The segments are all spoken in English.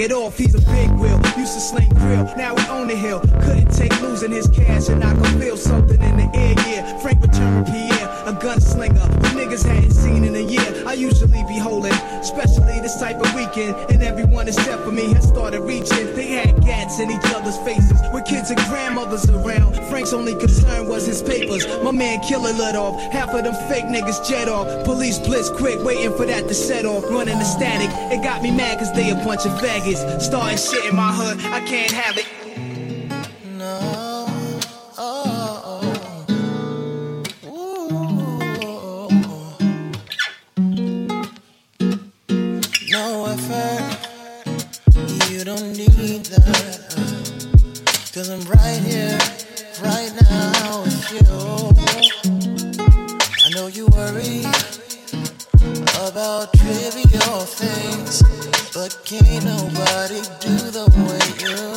Get off, he's a big wig. killer let off. Half of them fake niggas jet off. Police blitz quick, waiting for that to set off. Running the static, it got me mad cause they a bunch of faggots. Starting shit in my hood, I can't have it. Cause I'm right here, right now with you. about trivial things, but can't nobody do the way you.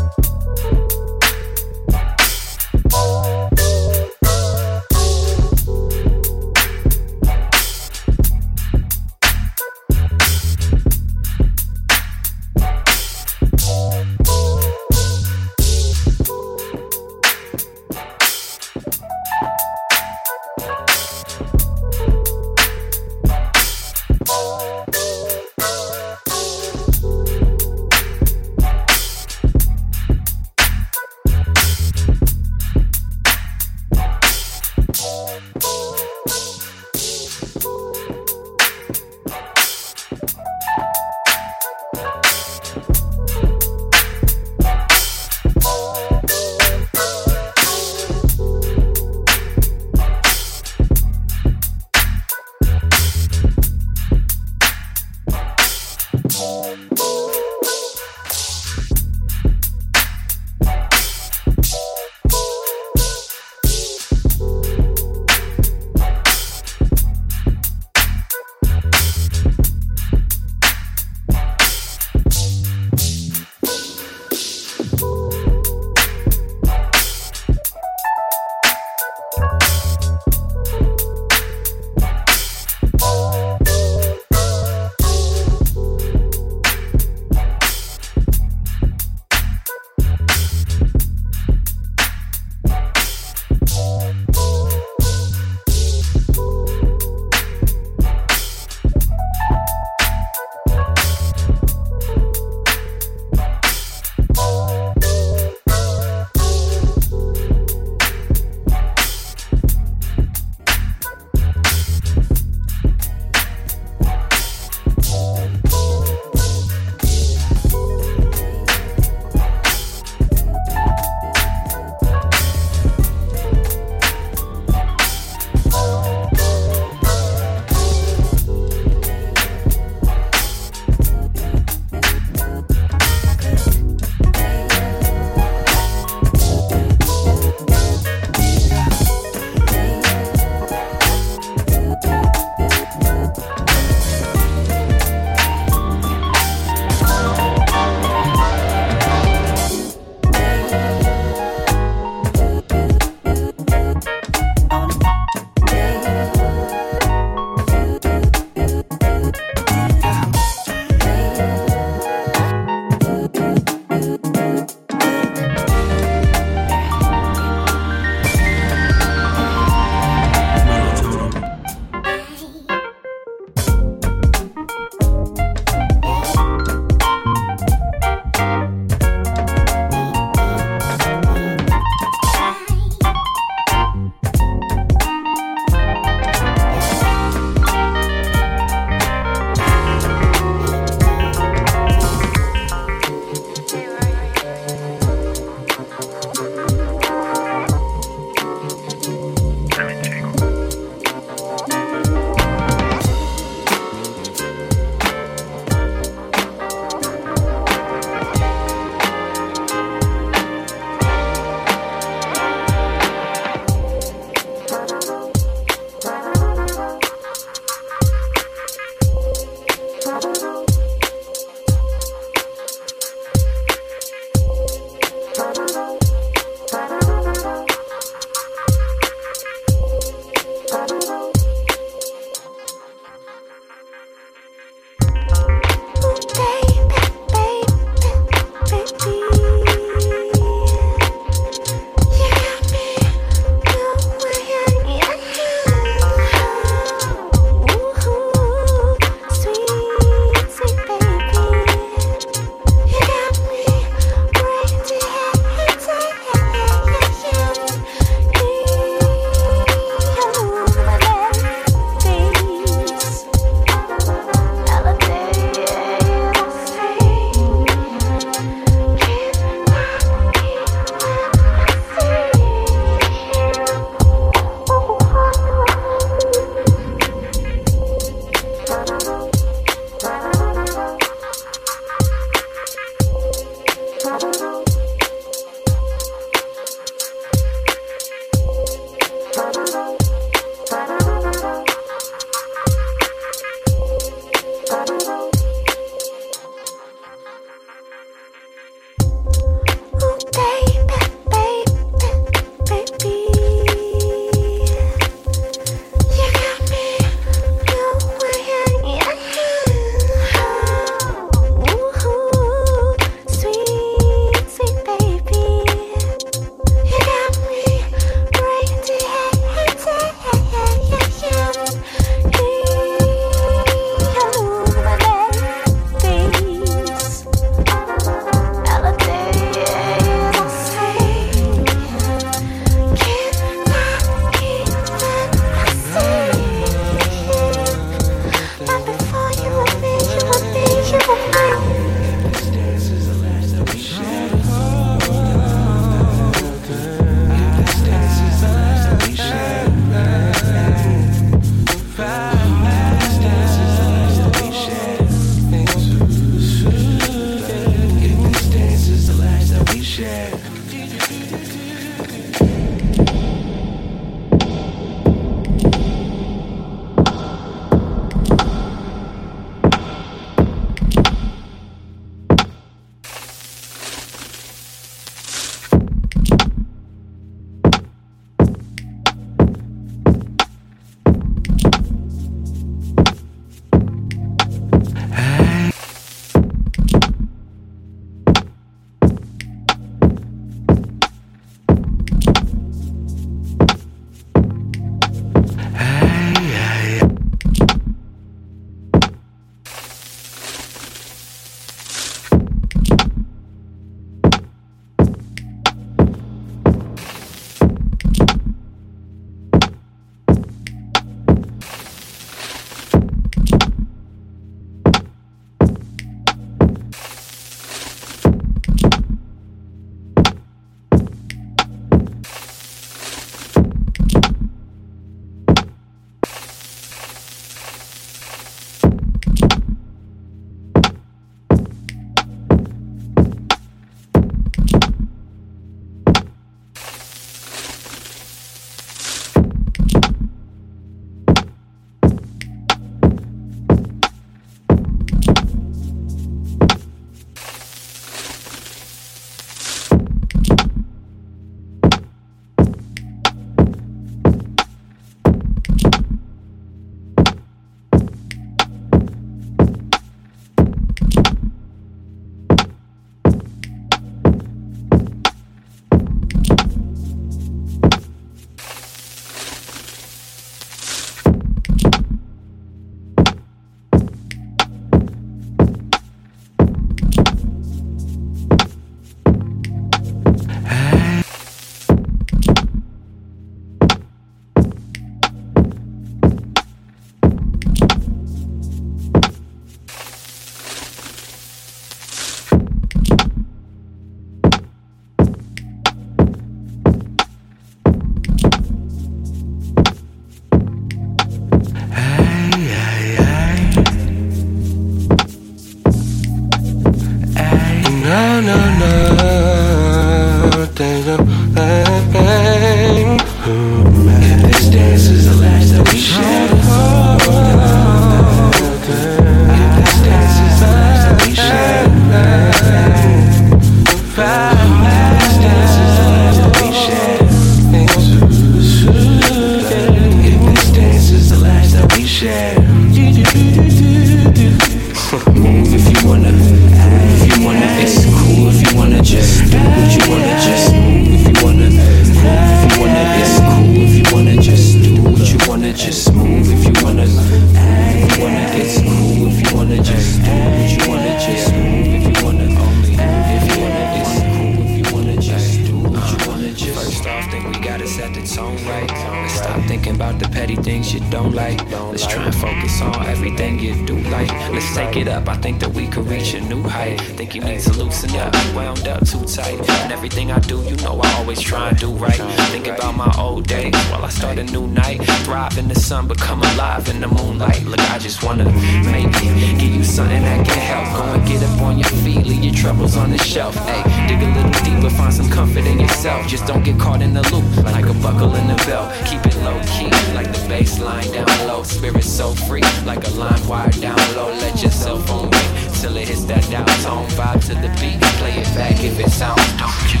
Petty things you don't like. Let's try and focus on everything you do like. Let's take it up. I think that we could reach a new height. Think you need to loosen up, you wound up too tight. And everything I do, you know I always try and do right. Think about my old days while I start a new night. Thrive in the sun, become alive in the moonlight. Look, I just wanna maybe give you something that can help. Go and get up on your feet, leave your troubles on the shelf. Hey, dig a little deeper, find some comfort in yourself. Just don't get caught in the loop like a buckle in the belt. Keep it low key, like the bass line down low. Spirit so free, like a line wire down low. Let your cell phone ring till it hits that down tone. Vibe to the beat, play it back if it sounds dope. You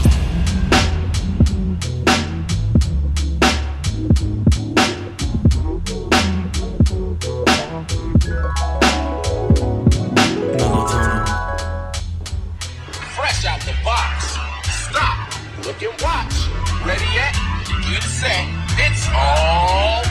fresh out the box. Stop, look and watch. Ready yet? Get set. It's all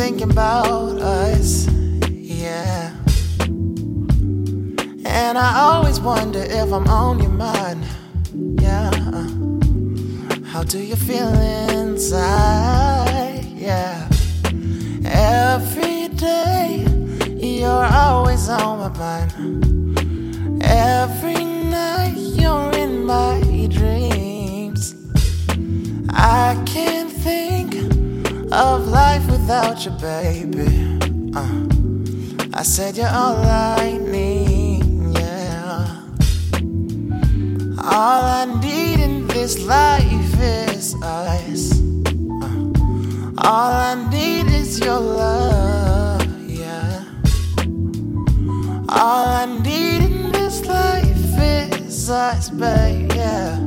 thinking about us, yeah. And I always wonder if I'm on your mind, yeah. How do you feel inside, yeah? Every day, you're always on my mind. Every night, you're in my dreams. I can't think of life without you, baby. Uh, I said you're all I need, yeah. All I need in this life is us. Uh, all I need is your love, yeah. All I need in this life is us, babe, yeah.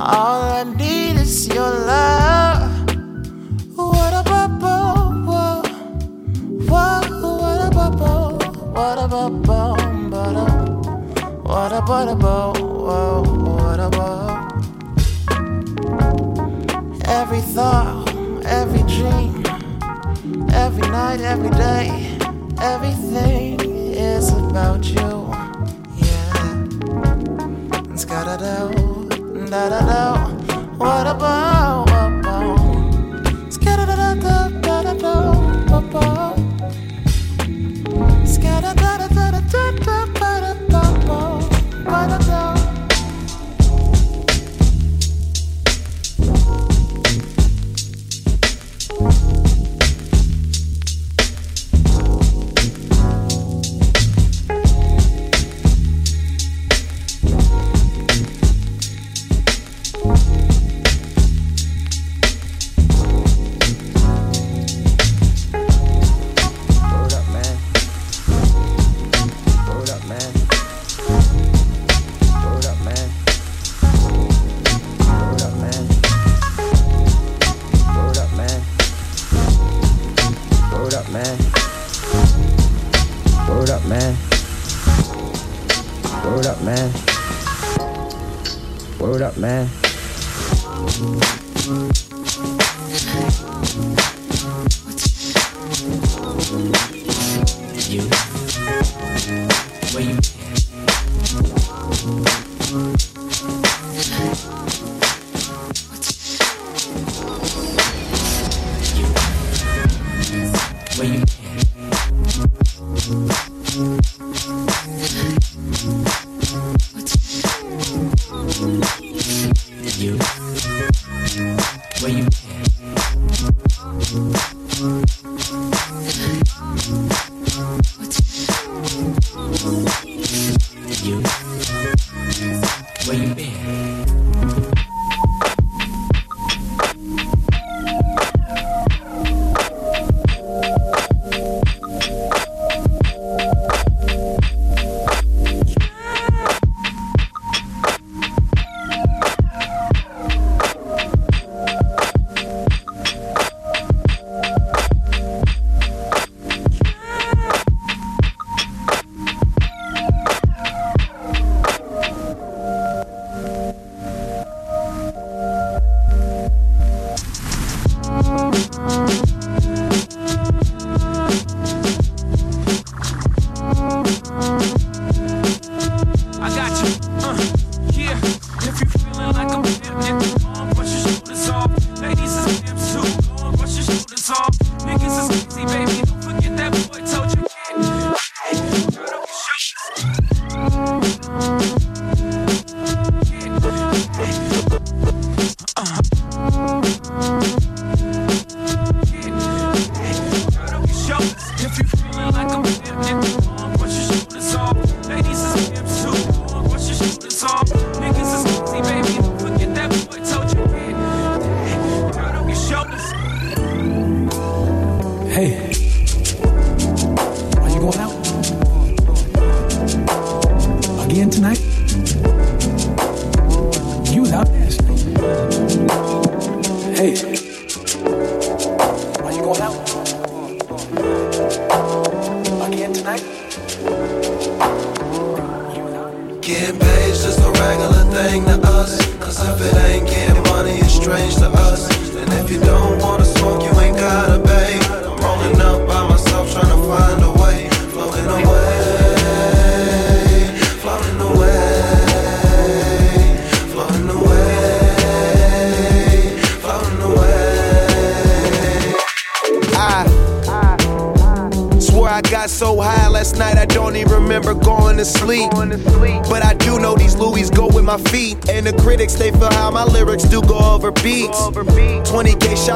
All I need is your love. Every thought, every dream, every night, every day, everything is about you, yeah. It's gotta do, da da about, what about?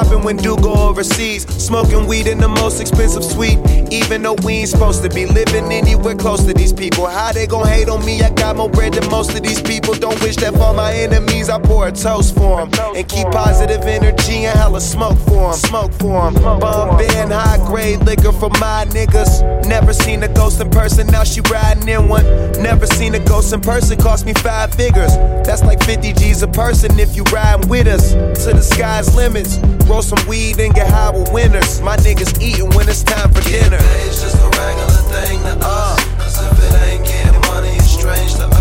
20k when do go overseas. Smoking weed in the most expensive suite. Even though we ain't supposed to be living anywhere close to these people. How they gon' hate on me? I got more bread than most of these people. Don't wish that for my enemies. I pour a toast for them. And keep positive energy and hella smoke for them. Smoke for them. And high grade liquor for my niggas. Never seen a ghost in person, now she riding in one. Never seen a ghost in person, cost me five figures. That's like 50 G's a person if you riding with us. To the sky's limits. Roll some weed and get high with winners. My niggas eating when it's time for dinner. It's just a regular thing to us. Cause if it ain't getting money, it's strange to us.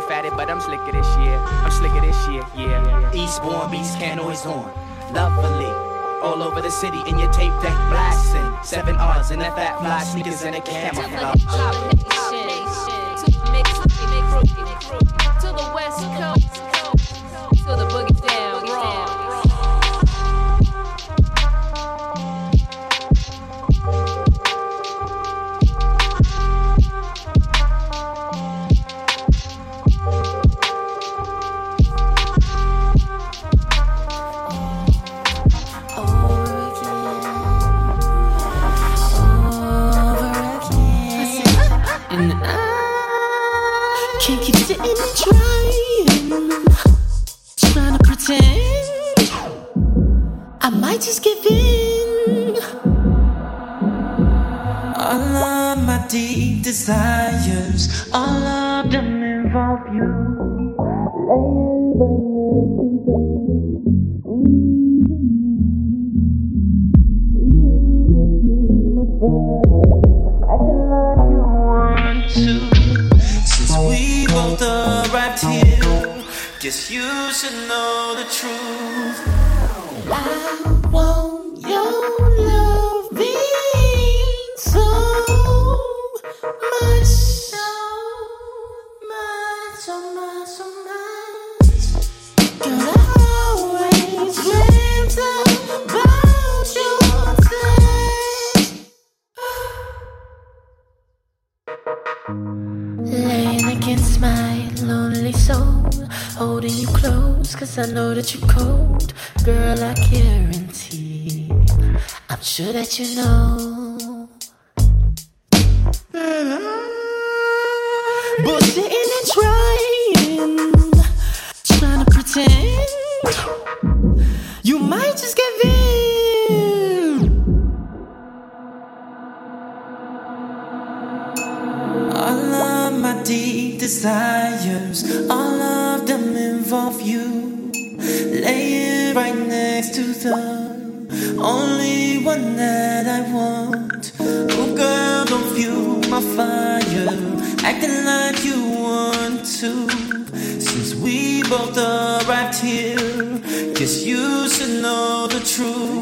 fatted, but I'm slicker this year. I'm slicker this year, yeah. Eastbourne beats can't always on. lovely. All over the city in your tape deck blasting. Seven R's in that fat fly sneakers and a camouflage. Sure that you know. Bullshitting and trying, trying to pretend you might just give in. All of my deep desires, all of them involve you. Laying right next to the only one that I want. Oh, girl, don't fuel my fire, acting like you want to. Since we both arrived here, guess you should know the truth.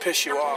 Piss you off.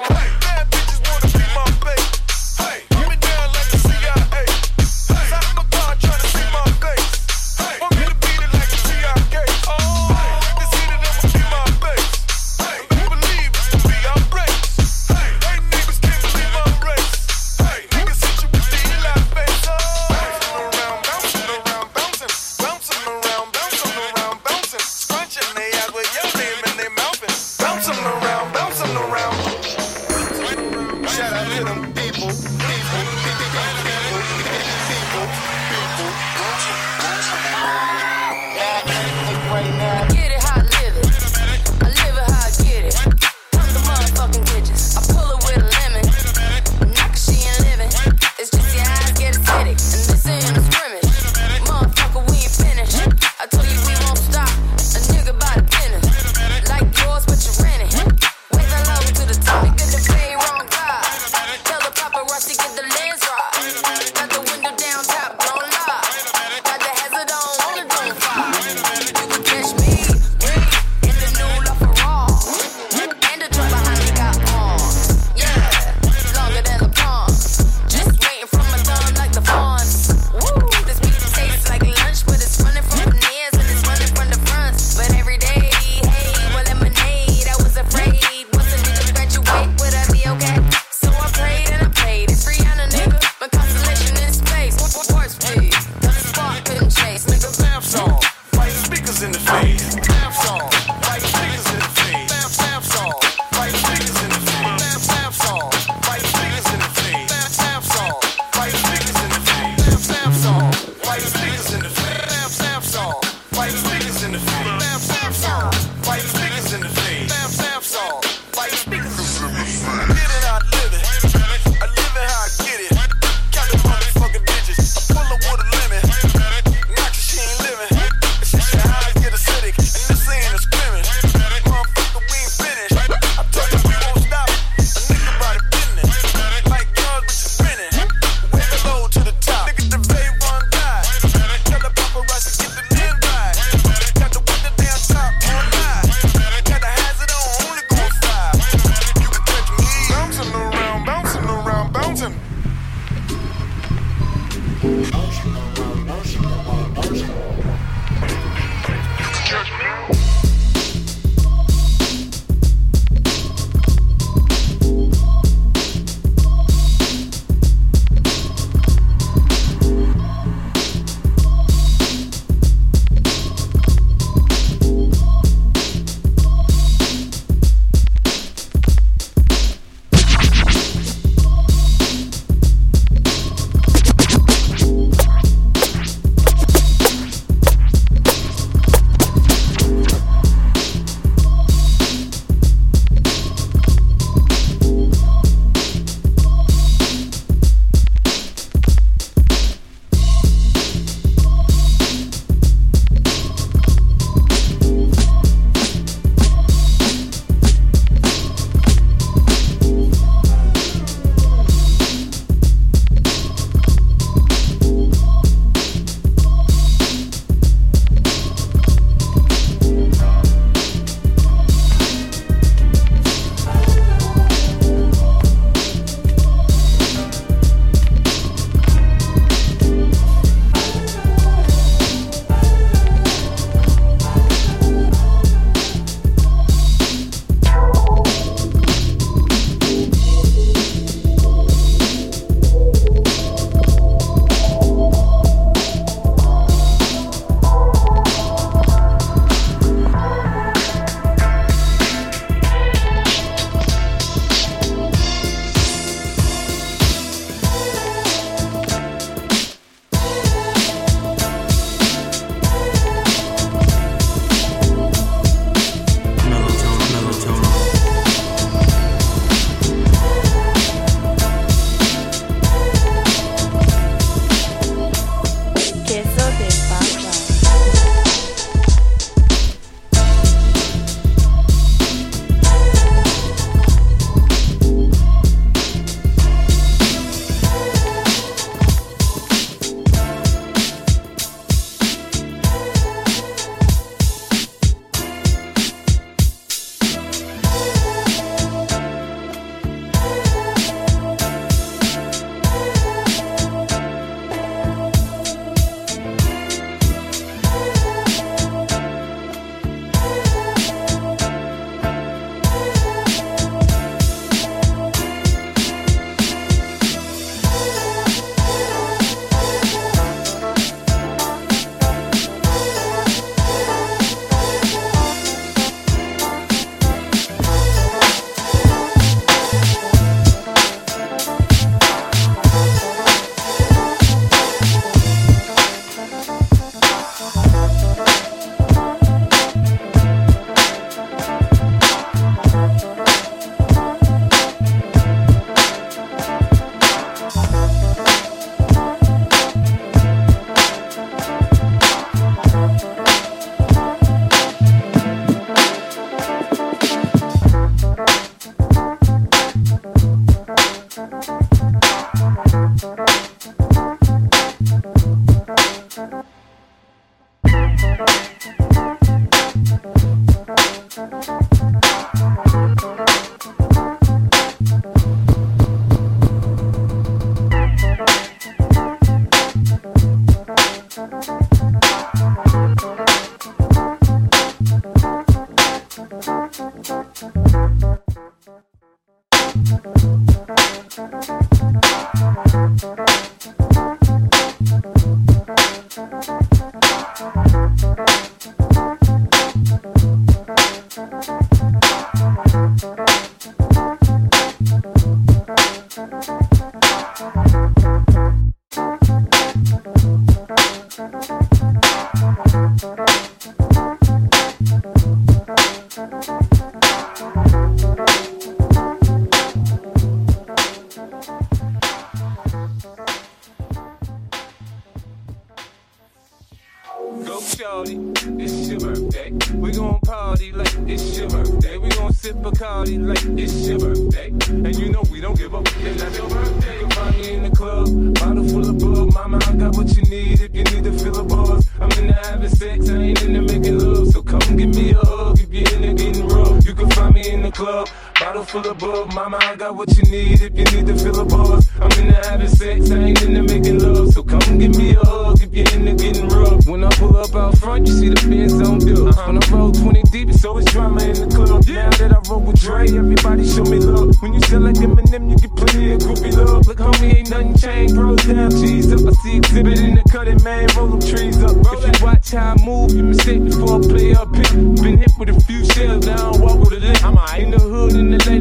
It's your birthday. We gon' sip a Bacardi like it's your birthday. And you know we don't give up. It's not your birthday. You can find me in the club, bottle full of bug. Mama, I got what you need if you need to fill a buzz. I'm in the having sex, I ain't in the making love. So come give me a hug if you're in the getting rough. You can find me in the club, bottle full of bug. Mama, I got what you need if you need to fill a buzz. I'm in the having sex, I ain't in the making love. So come give me a hug if you're in the getting rough. When I pull up out front, you see the Benz on dubs. When I roll 20 deep, so it's always drama in the club. Now that I roll with Dre, everybody show me love. When you sell like Eminem, you get plenty of groupie love. Look, homie, ain't nothing changed. Bros down, cheese up. I see Xzibit in the cutting, man. Roll them trees up. If you watch how I move, you mistake before I play up here. Been hit with a few shells, now I walk with a limp. I'm in the hood, in the ladies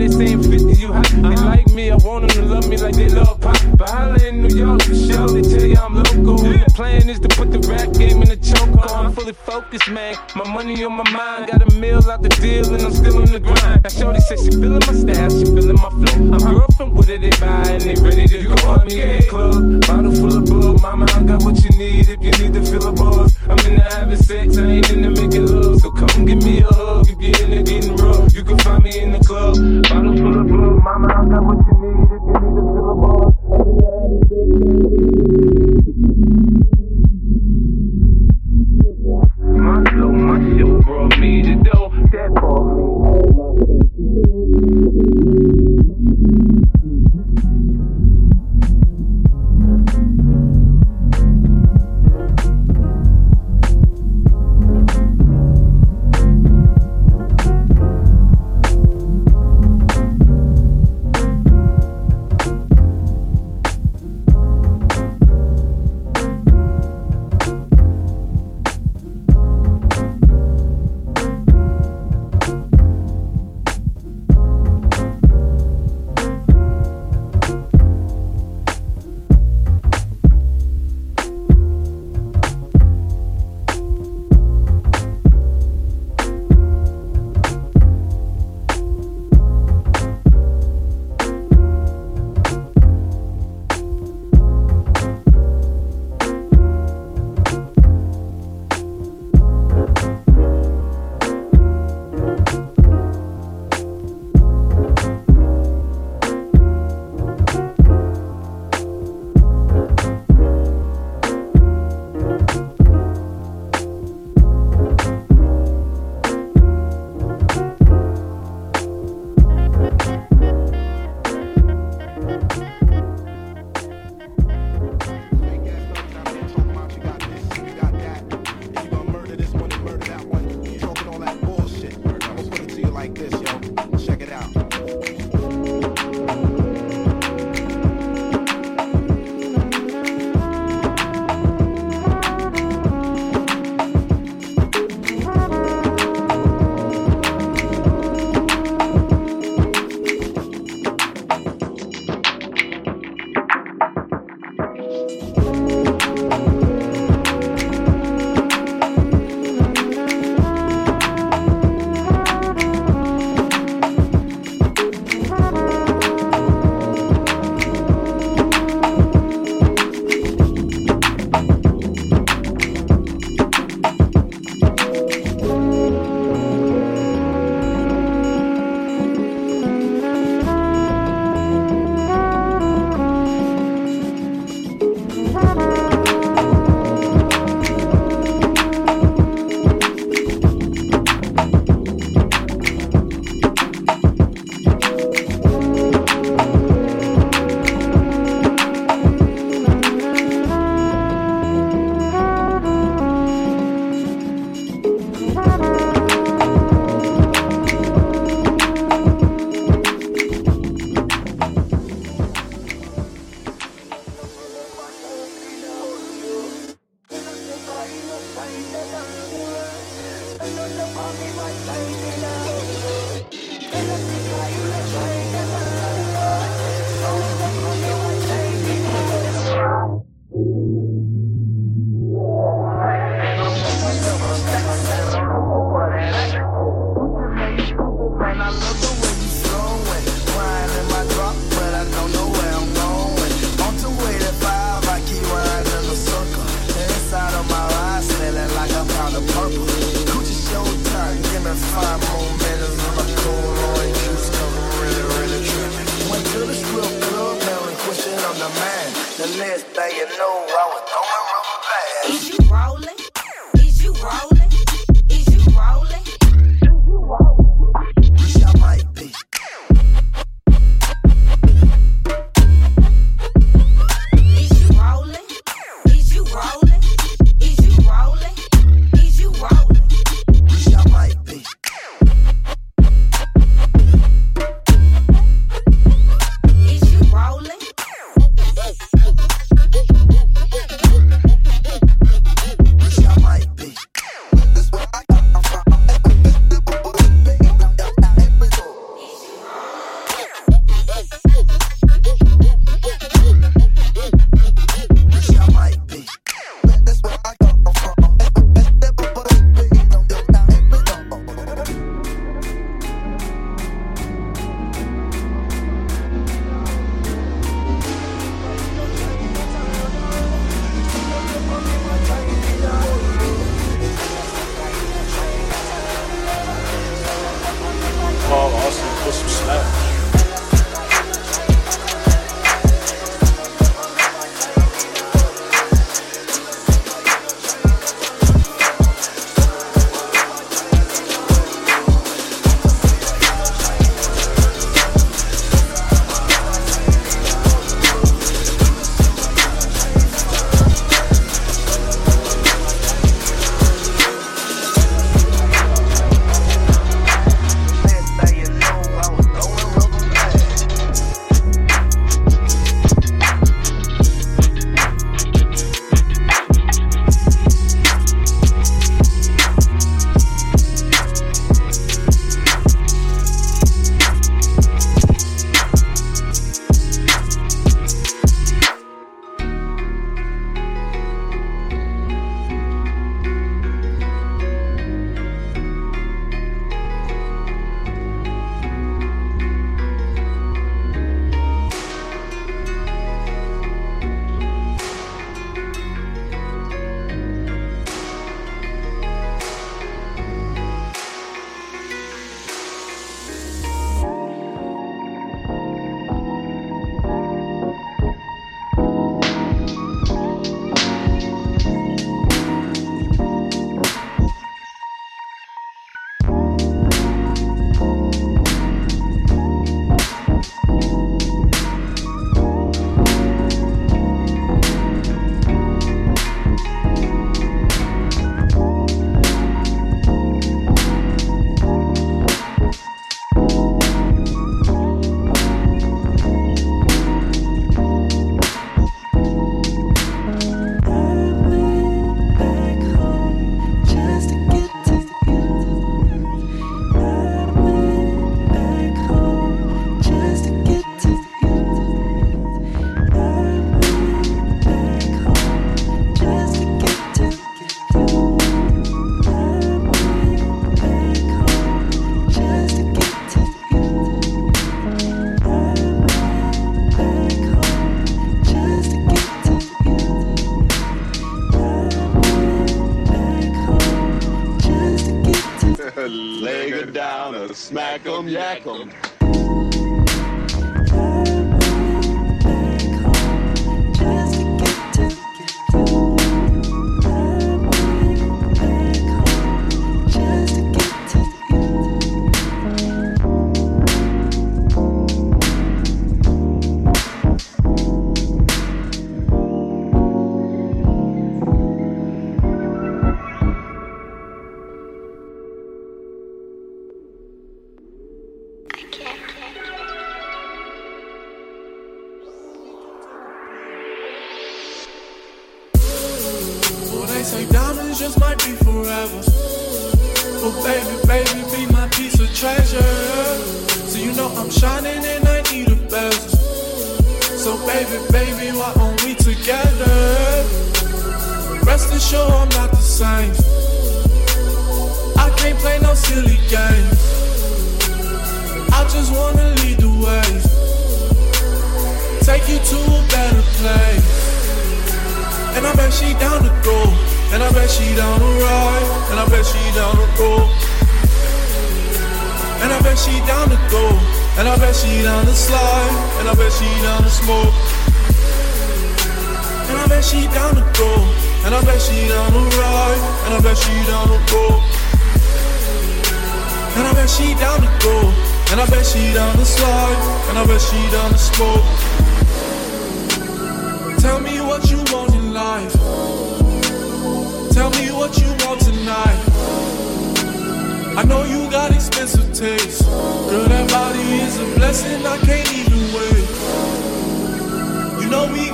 chokehold. Focused, man. My money on my mind, got a meal out the deal, and I'm still in the grind. Now, Shorty said she feeling my style, she feeling my flow. I'm girlfriend, what did they buy, and they ready to go. Find me in the club, bottle full of bug. Mama, I got what you need if you need to fill a buzz. I'm in the having sex, I ain't in the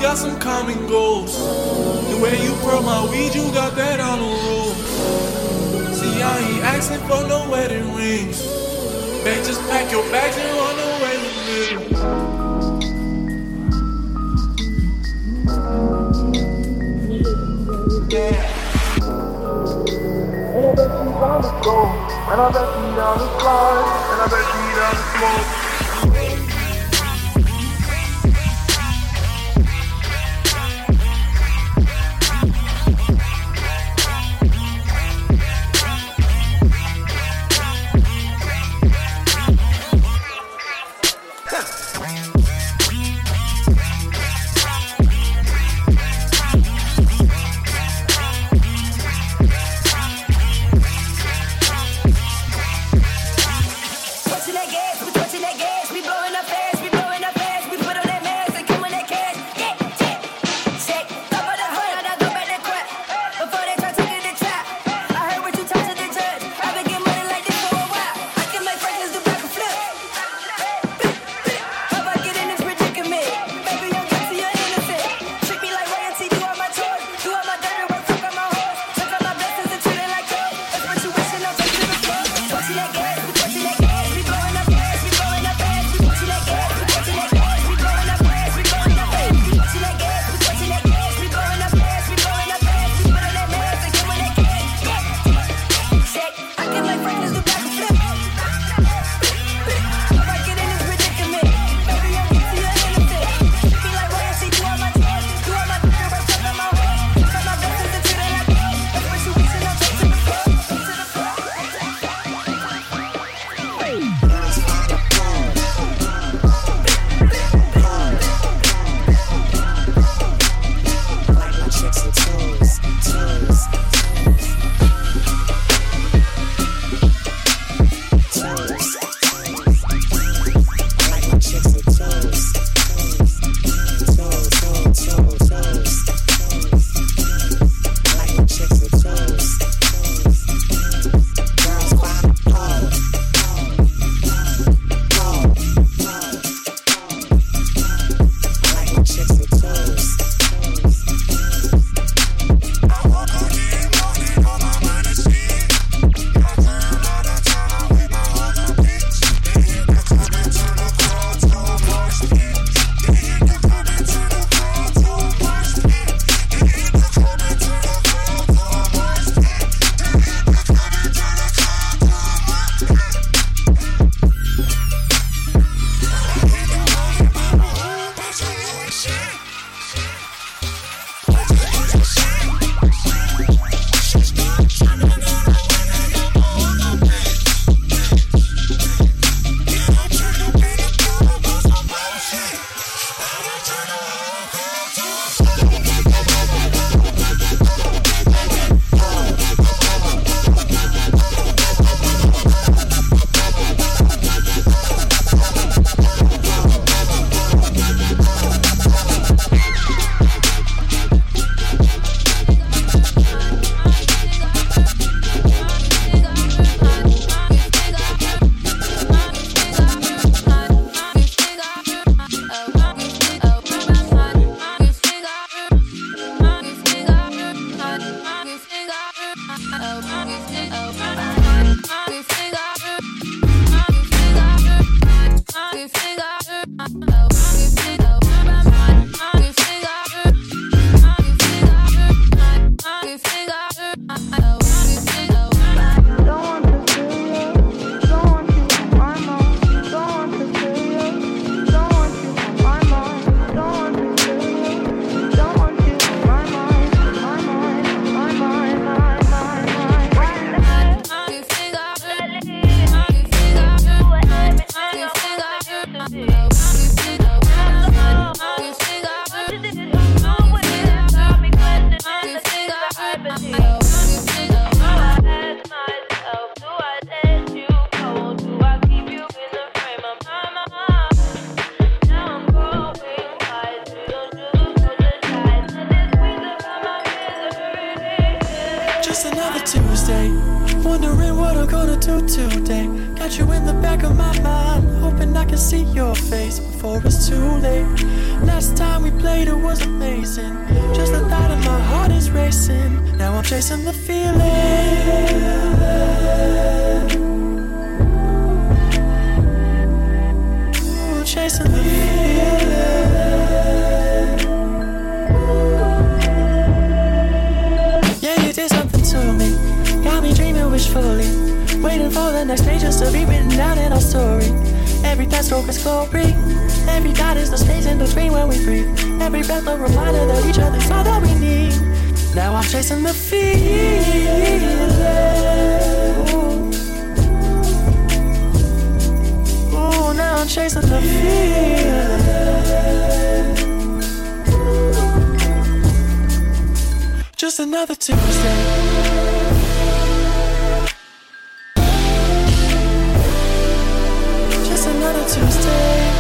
got some common goals. The way you pearl my weed, you got that on the roll. See, I ain't asking for no wedding rings. Man, just pack your bags and run away with me. Go. And I bet she down to slide. And I bet she down to like space just to be written down in our story. Every stroke is glory. Every dot is the space in between when we breathe. Every breath a reminder that each other is all that we need. Now I'm chasing the feeling. Ooh, now I'm chasing the feeling. Just another Tuesday. seems